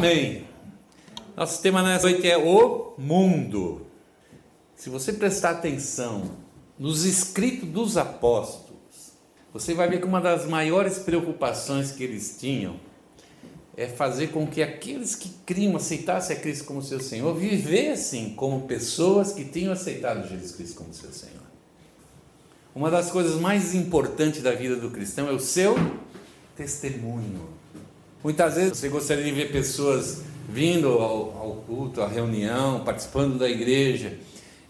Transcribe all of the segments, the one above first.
Amém. Nosso tema nessa noite é o mundo. Se você prestar atenção nos escritos dos apóstolos, você vai ver que uma das maiores preocupações que eles tinham é fazer com que aqueles que criam, aceitassem a Cristo como seu Senhor, vivessem como pessoas que tinham aceitado Jesus Cristo como seu Senhor. Uma das coisas mais importantes da vida do cristão é o seu testemunho. Muitas vezes você gostaria de ver pessoas vindo ao, ao culto, à reunião, participando da igreja,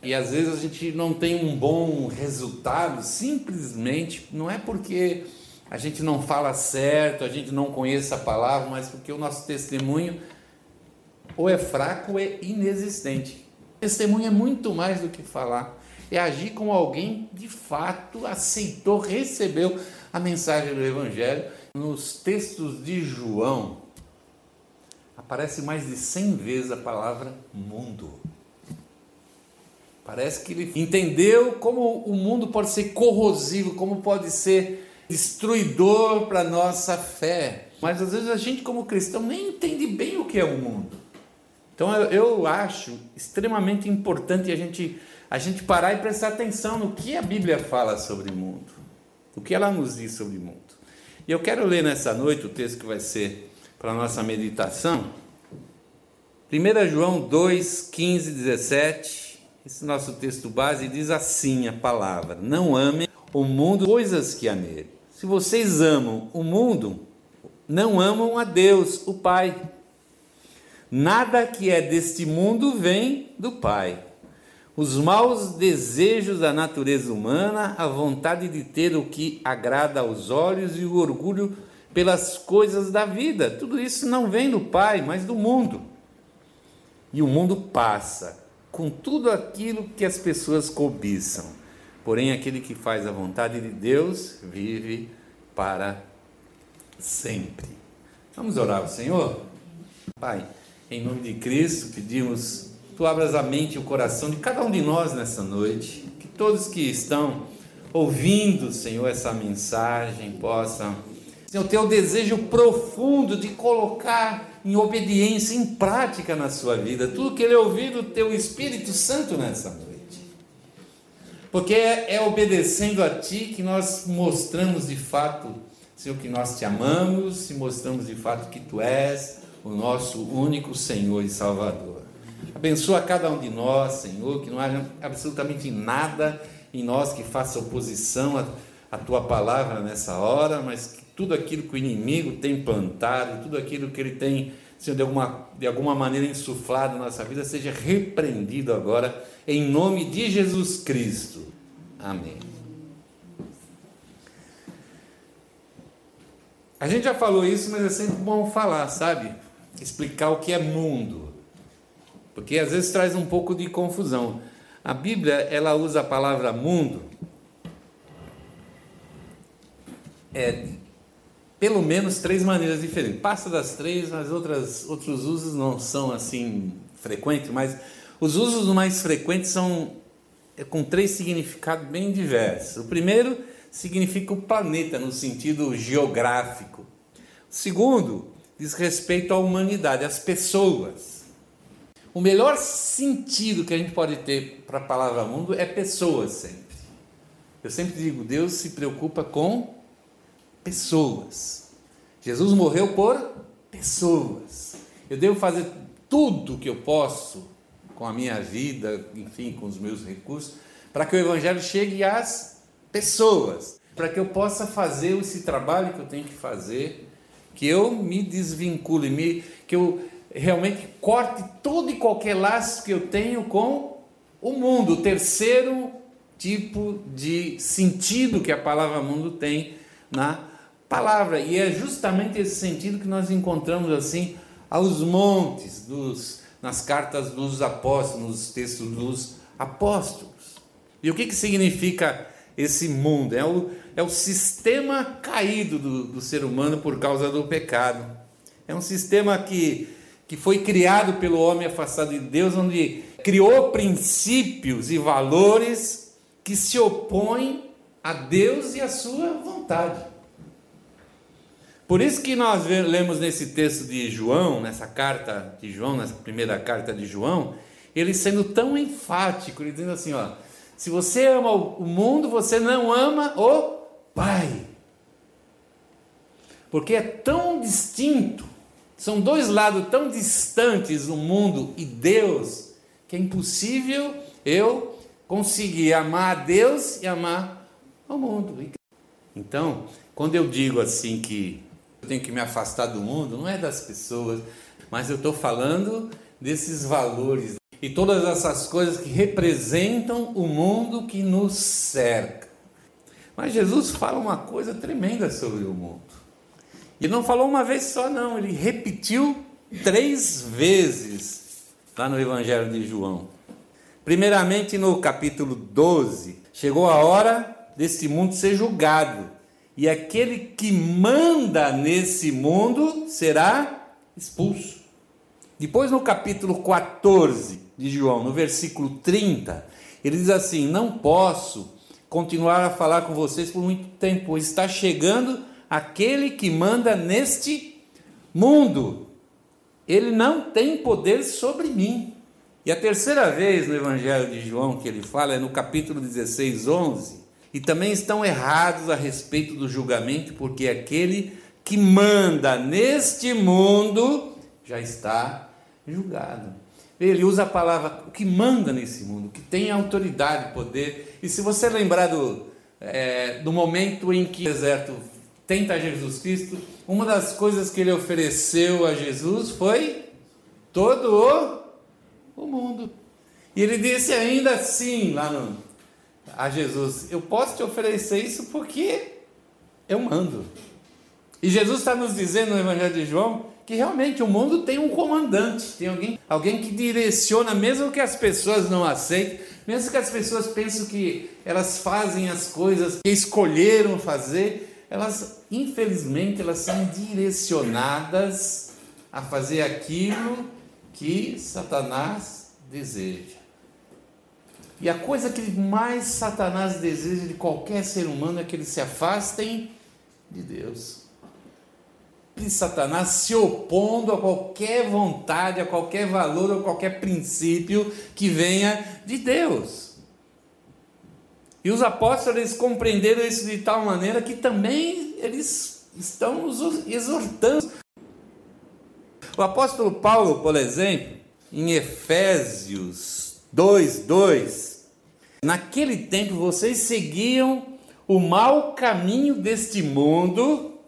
e às vezes a gente não tem um bom resultado, simplesmente não é porque a gente não fala certo, a gente não conhece a palavra, mas porque o nosso testemunho ou é fraco ou é inexistente. Testemunho é muito mais do que falar, é agir como alguém de fato aceitou, recebeu a mensagem do Evangelho. Nos textos de João, aparece mais de 100 vezes a palavra mundo. Parece que ele entendeu como o mundo pode ser corrosivo, como pode ser destruidor para nossa fé. Mas às vezes a gente, como cristão, nem entende bem o que é o mundo. Então eu acho extremamente importante a gente, a gente parar e prestar atenção no que a Bíblia fala sobre o mundo, o que ela nos diz sobre o mundo. E eu quero ler nessa noite o texto que vai ser para a nossa meditação. 1 João 2, 15, 17. Esse nosso texto base diz assim a palavra: Não amem o mundo, coisas que há nele. Se vocês amam o mundo, não amam a Deus, o Pai. Nada que é deste mundo vem do Pai. Os maus desejos da natureza humana, a vontade de ter o que agrada aos olhos e o orgulho pelas coisas da vida, tudo isso não vem do Pai, mas do mundo. E o mundo passa com tudo aquilo que as pessoas cobiçam. Porém, aquele que faz a vontade de Deus vive para sempre. Vamos orar ao Senhor? Pai. Em nome de Cristo, pedimos tu abras a mente e o coração de cada um de nós nessa noite, que todos que estão ouvindo, Senhor, essa mensagem possam, Senhor, ter o desejo profundo de colocar em obediência, em prática na sua vida, tudo que ele ouviu do teu Espírito Santo nessa noite. Porque é, é obedecendo a Ti que nós mostramos de fato, Senhor, que nós te amamos e mostramos de fato que Tu és o nosso único Senhor e Salvador. Abençoa cada um de nós, Senhor, que não haja absolutamente nada em nós que faça oposição à, à tua palavra nessa hora, mas que tudo aquilo que o inimigo tem plantado, tudo aquilo que ele tem, Senhor, de alguma, de alguma maneira insuflado na nossa vida, seja repreendido agora, em nome de Jesus Cristo. Amém. A gente já falou isso, mas é sempre bom falar, sabe? explicar o que é mundo, porque às vezes traz um pouco de confusão. A Bíblia ela usa a palavra mundo é pelo menos três maneiras diferentes. Passa das três, mas outras outros usos não são assim frequentes, mas os usos mais frequentes são é, com três significados bem diversos. O primeiro significa o planeta no sentido geográfico. O segundo diz respeito à humanidade, às pessoas. O melhor sentido que a gente pode ter para a palavra mundo é pessoas sempre. Eu sempre digo, Deus se preocupa com pessoas. Jesus morreu por pessoas. Eu devo fazer tudo o que eu posso com a minha vida, enfim, com os meus recursos, para que o evangelho chegue às pessoas, para que eu possa fazer esse trabalho que eu tenho que fazer que eu me desvincule, me, que eu realmente corte todo e qualquer laço que eu tenho com o mundo. O terceiro tipo de sentido que a palavra mundo tem na palavra. E é justamente esse sentido que nós encontramos assim aos montes dos, nas cartas dos apóstolos, nos textos dos apóstolos. E o que, que significa esse mundo? É o, é o sistema caído do, do ser humano por causa do pecado. É um sistema que, que foi criado pelo homem afastado de Deus, onde criou princípios e valores que se opõem a Deus e a sua vontade. Por isso que nós lemos nesse texto de João, nessa carta de João, nessa primeira carta de João, ele sendo tão enfático, ele dizendo assim, ó, se você ama o mundo, você não ama o Pai. Porque é tão distinto, são dois lados tão distantes o mundo e Deus, que é impossível eu conseguir amar a Deus e amar o mundo. Então, quando eu digo assim que eu tenho que me afastar do mundo, não é das pessoas, mas eu estou falando desses valores e todas essas coisas que representam o mundo que nos cerca. Mas Jesus fala uma coisa tremenda sobre o mundo. E não falou uma vez só, não, ele repetiu três vezes lá no Evangelho de João. Primeiramente no capítulo 12, chegou a hora desse mundo ser julgado, e aquele que manda nesse mundo será expulso. Depois, no capítulo 14 de João, no versículo 30, ele diz assim: Não posso continuar a falar com vocês por muito tempo, está chegando aquele que manda neste mundo. Ele não tem poder sobre mim. E a terceira vez no Evangelho de João que ele fala é no capítulo 16, 11. E também estão errados a respeito do julgamento, porque aquele que manda neste mundo já está julgado. Ele usa a palavra o que manda nesse mundo, que tem autoridade, poder. E se você lembrar do, é, do momento em que o deserto tenta Jesus Cristo, uma das coisas que ele ofereceu a Jesus foi todo o, o mundo. E ele disse ainda assim lá no, a Jesus: Eu posso te oferecer isso porque eu mando. E Jesus está nos dizendo no Evangelho de João que realmente o mundo tem um comandante, tem alguém, alguém que direciona, mesmo que as pessoas não aceitem, mesmo que as pessoas pensem que elas fazem as coisas que escolheram fazer, elas, infelizmente, elas são direcionadas a fazer aquilo que Satanás deseja. E a coisa que mais Satanás deseja de qualquer ser humano é que eles se afastem de Deus de Satanás se opondo a qualquer vontade, a qualquer valor, a qualquer princípio que venha de Deus. E os apóstolos eles compreenderam isso de tal maneira que também eles estão nos exortando. O apóstolo Paulo, por exemplo, em Efésios 2, 2, naquele tempo vocês seguiam o mau caminho deste mundo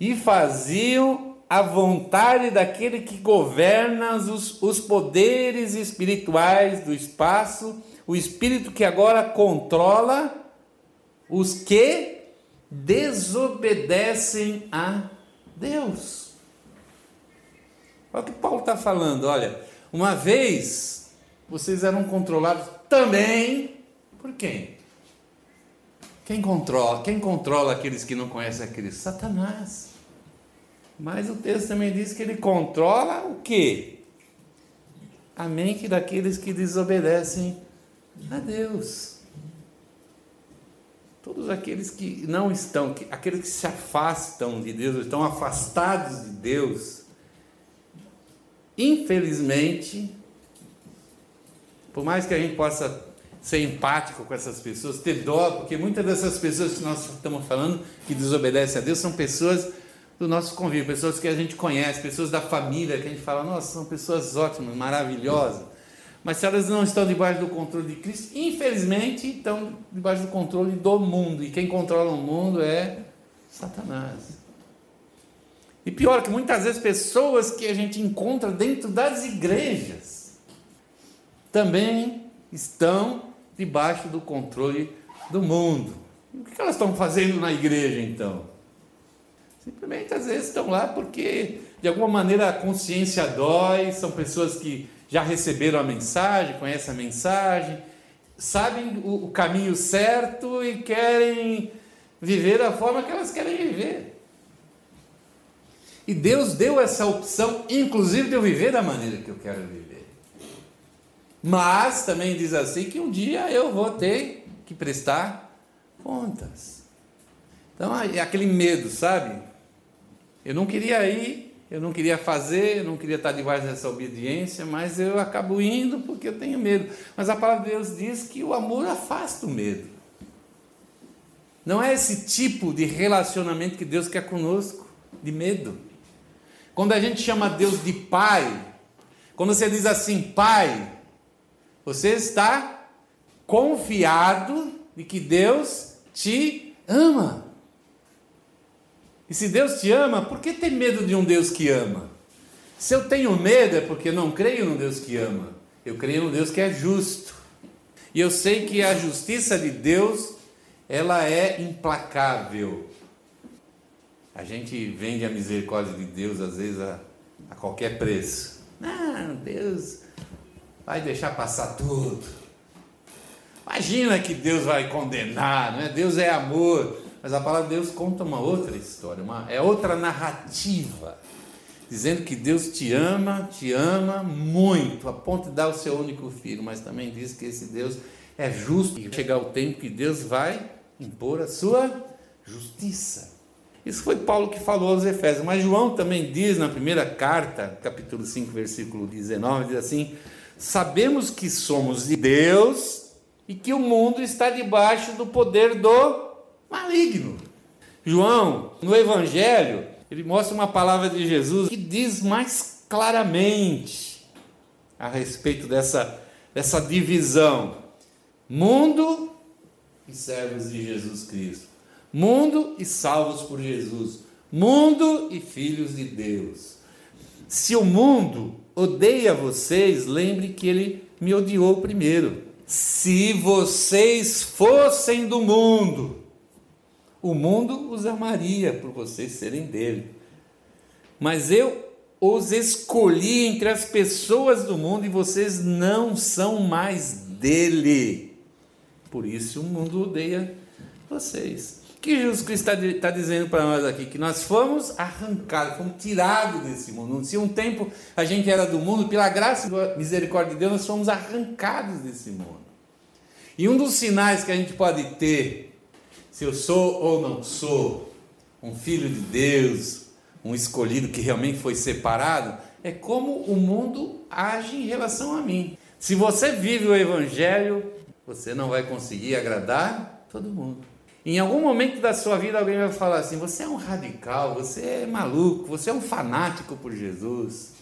e faziam a vontade daquele que governa os, os poderes espirituais do espaço, o espírito que agora controla os que desobedecem a Deus. Olha o que Paulo está falando, olha, uma vez vocês eram controlados também por quem? Quem controla? Quem controla aqueles que não conhecem a Cristo? Satanás. Mas o texto também diz que ele controla o quê? A mente daqueles que desobedecem a Deus. Todos aqueles que não estão, aqueles que se afastam de Deus, estão afastados de Deus, infelizmente, por mais que a gente possa ser empático com essas pessoas, ter dó, porque muitas dessas pessoas que nós estamos falando que desobedecem a Deus são pessoas do nosso convívio, pessoas que a gente conhece, pessoas da família, que a gente fala, nossa, são pessoas ótimas, maravilhosas. Mas se elas não estão debaixo do controle de Cristo, infelizmente estão debaixo do controle do mundo. E quem controla o mundo é Satanás. E pior que muitas vezes pessoas que a gente encontra dentro das igrejas também estão debaixo do controle do mundo. O que elas estão fazendo na igreja então? Simplesmente às vezes estão lá porque de alguma maneira a consciência dói, são pessoas que já receberam a mensagem, conhecem a mensagem, sabem o, o caminho certo e querem viver da forma que elas querem viver. E Deus deu essa opção, inclusive de eu viver da maneira que eu quero viver. Mas também diz assim que um dia eu vou ter que prestar contas. Então é aquele medo, sabe? Eu não queria ir, eu não queria fazer, eu não queria estar debaixo dessa obediência, mas eu acabo indo porque eu tenho medo. Mas a palavra de Deus diz que o amor afasta o medo. Não é esse tipo de relacionamento que Deus quer conosco, de medo. Quando a gente chama Deus de Pai, quando você diz assim, Pai, você está confiado de que Deus te ama. E se Deus te ama, por que ter medo de um Deus que ama? Se eu tenho medo é porque não creio no Deus que ama. Eu creio no Deus que é justo. E eu sei que a justiça de Deus, ela é implacável. A gente vende a misericórdia de Deus às vezes a, a qualquer preço. Ah, Deus vai deixar passar tudo. Imagina que Deus vai condenar, não é? Deus é amor. Mas a palavra de Deus conta uma outra história, uma, é outra narrativa, dizendo que Deus te ama, te ama muito, a ponto de dar o seu único filho, mas também diz que esse Deus é justo e chegar o tempo que Deus vai impor a sua justiça. Isso foi Paulo que falou aos Efésios, mas João também diz na primeira carta, capítulo 5, versículo 19, diz assim: Sabemos que somos de Deus e que o mundo está debaixo do poder do maligno. João, no Evangelho, ele mostra uma palavra de Jesus que diz mais claramente a respeito dessa, dessa divisão: mundo e servos de Jesus Cristo, mundo e salvos por Jesus, mundo e filhos de Deus. Se o mundo odeia vocês, lembre que ele me odiou primeiro. Se vocês fossem do mundo, o mundo os amaria por vocês serem dele. Mas eu os escolhi entre as pessoas do mundo e vocês não são mais dele. Por isso o mundo odeia vocês. Que Jesus Cristo está, está dizendo para nós aqui? Que nós fomos arrancados, fomos tirados desse mundo. Se um tempo a gente era do mundo, pela graça e misericórdia de Deus, nós fomos arrancados desse mundo. E um dos sinais que a gente pode ter se eu sou ou não sou um filho de Deus, um escolhido que realmente foi separado, é como o mundo age em relação a mim. Se você vive o Evangelho, você não vai conseguir agradar todo mundo. Em algum momento da sua vida, alguém vai falar assim: você é um radical, você é maluco, você é um fanático por Jesus.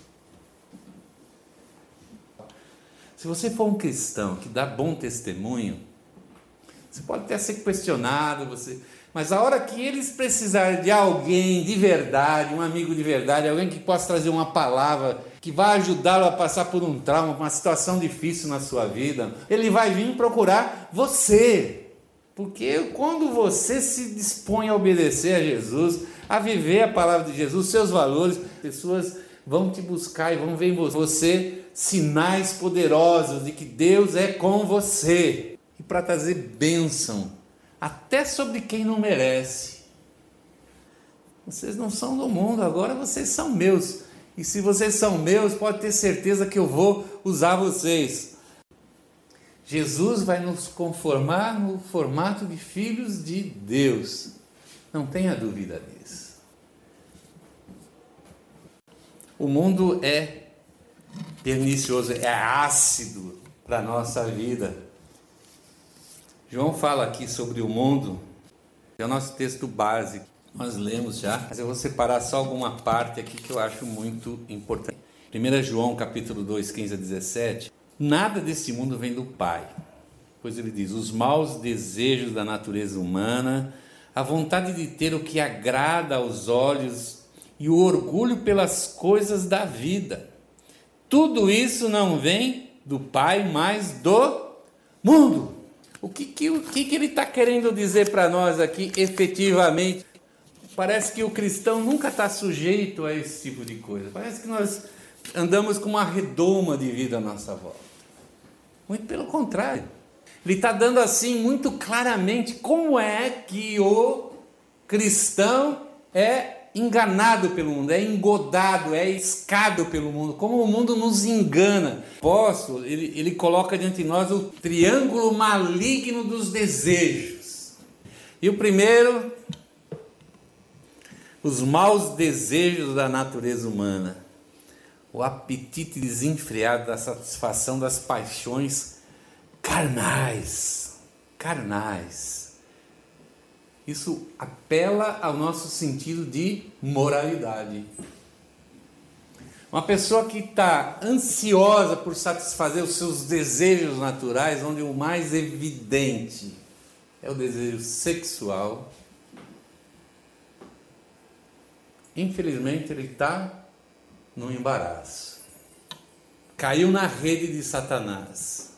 Se você for um cristão que dá bom testemunho, você pode até ser questionado, você, mas a hora que eles precisarem de alguém de verdade, um amigo de verdade, alguém que possa trazer uma palavra que vai ajudá-lo a passar por um trauma, uma situação difícil na sua vida, ele vai vir procurar você. Porque quando você se dispõe a obedecer a Jesus, a viver a palavra de Jesus, seus valores, pessoas vão te buscar e vão ver em você sinais poderosos de que Deus é com você e para trazer bênção, até sobre quem não merece. Vocês não são do mundo, agora vocês são meus. E se vocês são meus, pode ter certeza que eu vou usar vocês. Jesus vai nos conformar no formato de filhos de Deus. Não tenha dúvida disso. O mundo é pernicioso, é ácido para a nossa vida. João fala aqui sobre o mundo, é o nosso texto básico, nós lemos já, mas eu vou separar só alguma parte aqui que eu acho muito importante. 1 João capítulo 2, 15 a 17, nada desse mundo vem do Pai, pois ele diz, os maus desejos da natureza humana, a vontade de ter o que agrada aos olhos e o orgulho pelas coisas da vida. Tudo isso não vem do Pai, mas do mundo. O que, que, o que, que ele está querendo dizer para nós aqui efetivamente? Parece que o cristão nunca está sujeito a esse tipo de coisa. Parece que nós andamos com uma redoma de vida à nossa volta. Muito pelo contrário. Ele está dando assim muito claramente como é que o cristão é enganado pelo mundo, é engodado, é escado pelo mundo, como o mundo nos engana. Posso, ele, ele coloca diante de nós o triângulo maligno dos desejos. E o primeiro, os maus desejos da natureza humana, o apetite desenfreado da satisfação das paixões carnais, carnais. Isso apela ao nosso sentido de moralidade. Uma pessoa que está ansiosa por satisfazer os seus desejos naturais, onde o mais evidente é o desejo sexual, infelizmente ele está no embaraço. Caiu na rede de Satanás.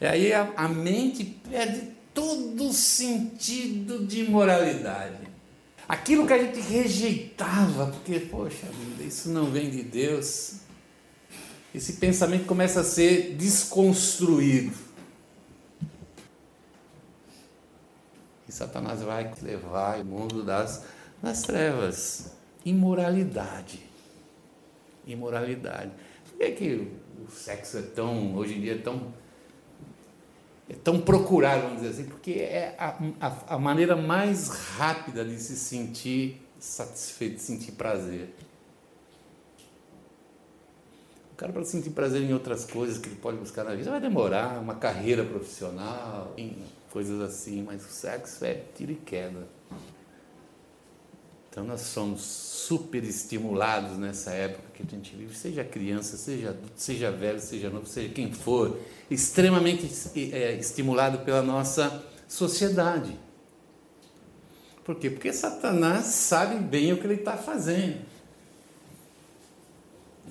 E aí a, a mente perde todo sentido de moralidade. Aquilo que a gente rejeitava, porque, poxa vida, isso não vem de Deus. Esse pensamento começa a ser desconstruído. E Satanás vai levar o mundo das, das trevas. Imoralidade. Imoralidade. Por que, que o sexo é tão, hoje em dia, é tão é tão procurado, vamos dizer assim, porque é a, a, a, maneira mais rápida de se sentir satisfeito, de sentir prazer. O cara, para sentir prazer em outras coisas que ele pode buscar na vida, vai demorar, uma carreira profissional, coisas assim, mas o sexo é tiro e queda. Então nós somos super estimulados nessa época que a gente vive, seja criança, seja adulto, seja velho, seja novo, seja quem for, extremamente é, estimulado pela nossa sociedade. Por quê? Porque Satanás sabe bem o que ele está fazendo.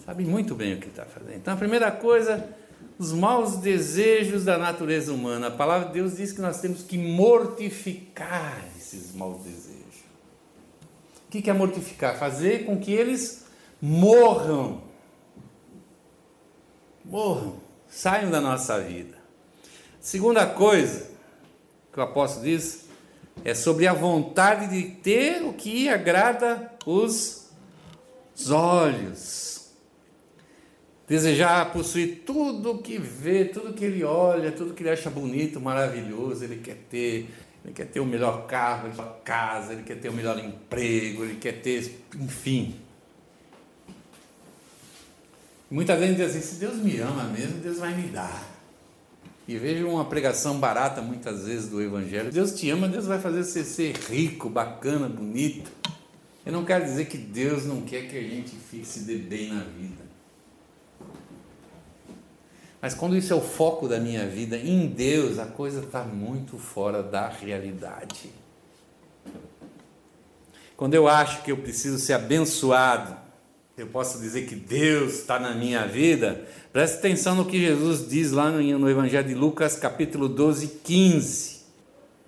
Sabe muito bem o que está fazendo. Então a primeira coisa, os maus desejos da natureza humana. A palavra de Deus diz que nós temos que mortificar esses maus desejos que, que é mortificar? Fazer com que eles morram. Morram. Saiam da nossa vida. Segunda coisa que o apóstolo diz é sobre a vontade de ter o que agrada os olhos. Desejar possuir tudo que vê, tudo que ele olha, tudo que ele acha bonito, maravilhoso, ele quer ter ele quer ter o melhor carro, a melhor casa, ele quer ter o melhor emprego, ele quer ter, enfim. Muitas vezes diz assim, se Deus me ama mesmo, Deus vai me dar. E vejo uma pregação barata muitas vezes do Evangelho. Deus te ama, Deus vai fazer você ser rico, bacana, bonito. Eu não quero dizer que Deus não quer que a gente fique se dê bem na vida. Mas quando isso é o foco da minha vida, em Deus, a coisa está muito fora da realidade. Quando eu acho que eu preciso ser abençoado, eu posso dizer que Deus está na minha vida, preste atenção no que Jesus diz lá no Evangelho de Lucas, capítulo 12, 15.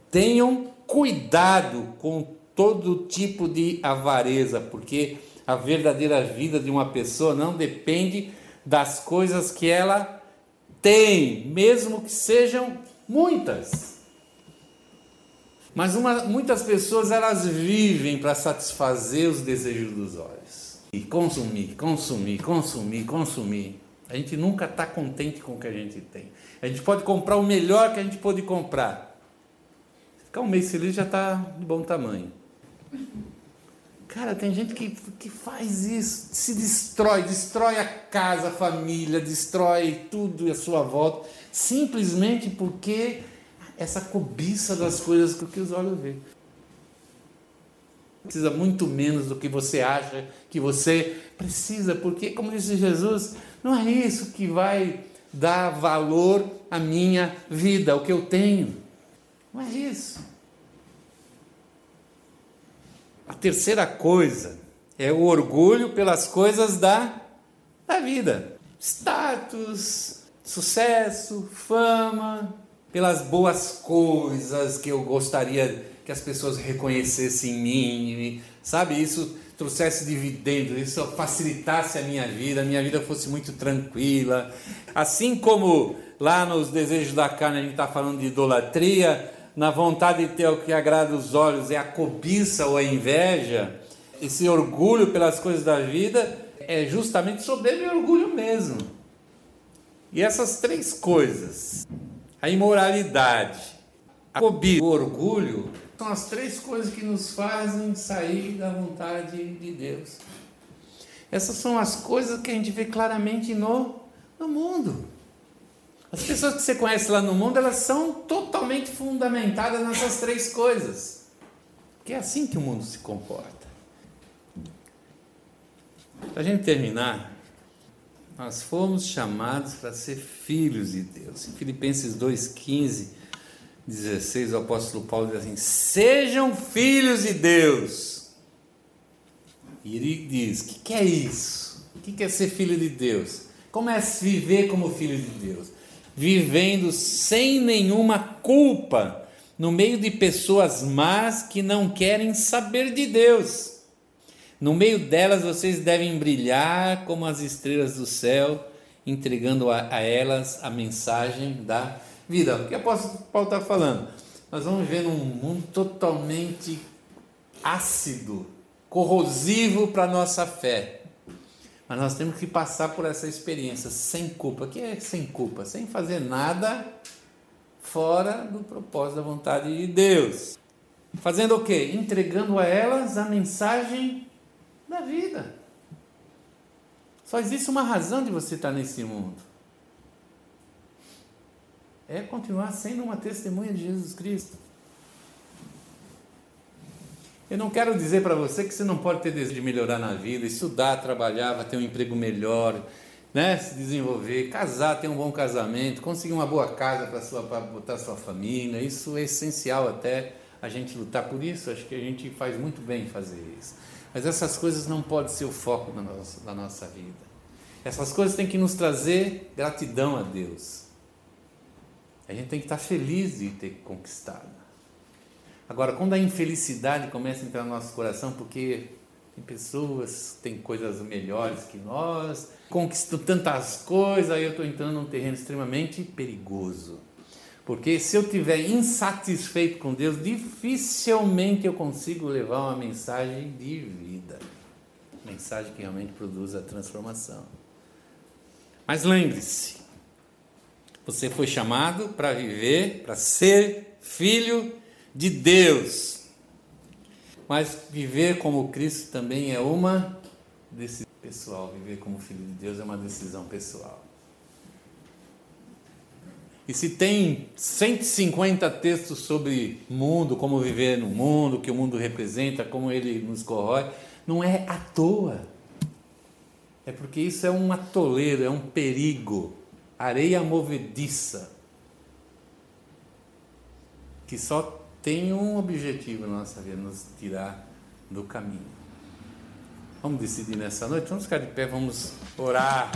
Tenham cuidado com todo tipo de avareza, porque a verdadeira vida de uma pessoa não depende das coisas que ela tem, mesmo que sejam muitas. Mas uma, muitas pessoas elas vivem para satisfazer os desejos dos olhos. E consumir, consumir, consumir, consumir. A gente nunca está contente com o que a gente tem. A gente pode comprar o melhor que a gente pode comprar. Ficar um mês feliz já está de bom tamanho. Cara, tem gente que, que faz isso, se destrói, destrói a casa, a família, destrói tudo à sua volta, simplesmente porque essa cobiça das coisas que os olhos veem. Precisa muito menos do que você acha que você precisa, porque, como disse Jesus, não é isso que vai dar valor à minha vida, ao que eu tenho. Não é isso. A terceira coisa é o orgulho pelas coisas da, da vida: status, sucesso, fama, pelas boas coisas que eu gostaria que as pessoas reconhecessem em mim, sabe? Isso trouxesse dividendos, isso facilitasse a minha vida, a minha vida fosse muito tranquila. Assim como lá nos desejos da carne a gente está falando de idolatria, na vontade de ter o que agrada os olhos é a cobiça ou a inveja, esse orgulho pelas coisas da vida é justamente soberba e orgulho mesmo. E essas três coisas, a imoralidade, a cobiça, o orgulho, são as três coisas que nos fazem sair da vontade de Deus. Essas são as coisas que a gente vê claramente no, no mundo. As pessoas que você conhece lá no mundo, elas são totalmente fundamentadas nessas três coisas. Porque é assim que o mundo se comporta. Para a gente terminar, nós fomos chamados para ser filhos de Deus. Em Filipenses 2,15, 16, o apóstolo Paulo diz assim: Sejam filhos de Deus. E ele diz: O que, que é isso? O que, que é ser filho de Deus? Como é viver como filho de Deus? Vivendo sem nenhuma culpa no meio de pessoas más que não querem saber de Deus. No meio delas vocês devem brilhar como as estrelas do céu, entregando a, a elas a mensagem da vida. O que o apóstolo Paulo está falando? Nós vamos viver num mundo totalmente ácido, corrosivo para a nossa fé. Mas nós temos que passar por essa experiência sem culpa. O que é sem culpa? Sem fazer nada fora do propósito da vontade de Deus. Fazendo o quê? Entregando a elas a mensagem da vida. Só existe uma razão de você estar nesse mundo é continuar sendo uma testemunha de Jesus Cristo. Eu não quero dizer para você que você não pode ter desejo de melhorar na vida, estudar, trabalhar, ter um emprego melhor, né? se desenvolver, casar, ter um bom casamento, conseguir uma boa casa para botar sua família. Isso é essencial até a gente lutar por isso. Acho que a gente faz muito bem em fazer isso. Mas essas coisas não podem ser o foco da nossa, da nossa vida. Essas coisas têm que nos trazer gratidão a Deus. A gente tem que estar feliz de ter conquistado. Agora, quando a infelicidade começa a entrar no nosso coração, porque tem pessoas, tem coisas melhores que nós, conquistam tantas coisas, aí eu estou entrando num terreno extremamente perigoso. Porque se eu estiver insatisfeito com Deus, dificilmente eu consigo levar uma mensagem de vida. Mensagem que realmente produz a transformação. Mas lembre-se, você foi chamado para viver, para ser filho de Deus. Mas viver como Cristo também é uma decisão pessoal. Viver como filho de Deus é uma decisão pessoal. E se tem 150 textos sobre mundo, como viver no mundo, o que o mundo representa, como ele nos corrói, não é à toa. É porque isso é um atoleiro, é um perigo areia movediça, que só tem um objetivo na nossa vida, nos tirar do caminho. Vamos decidir nessa noite? Vamos ficar de pé, vamos orar.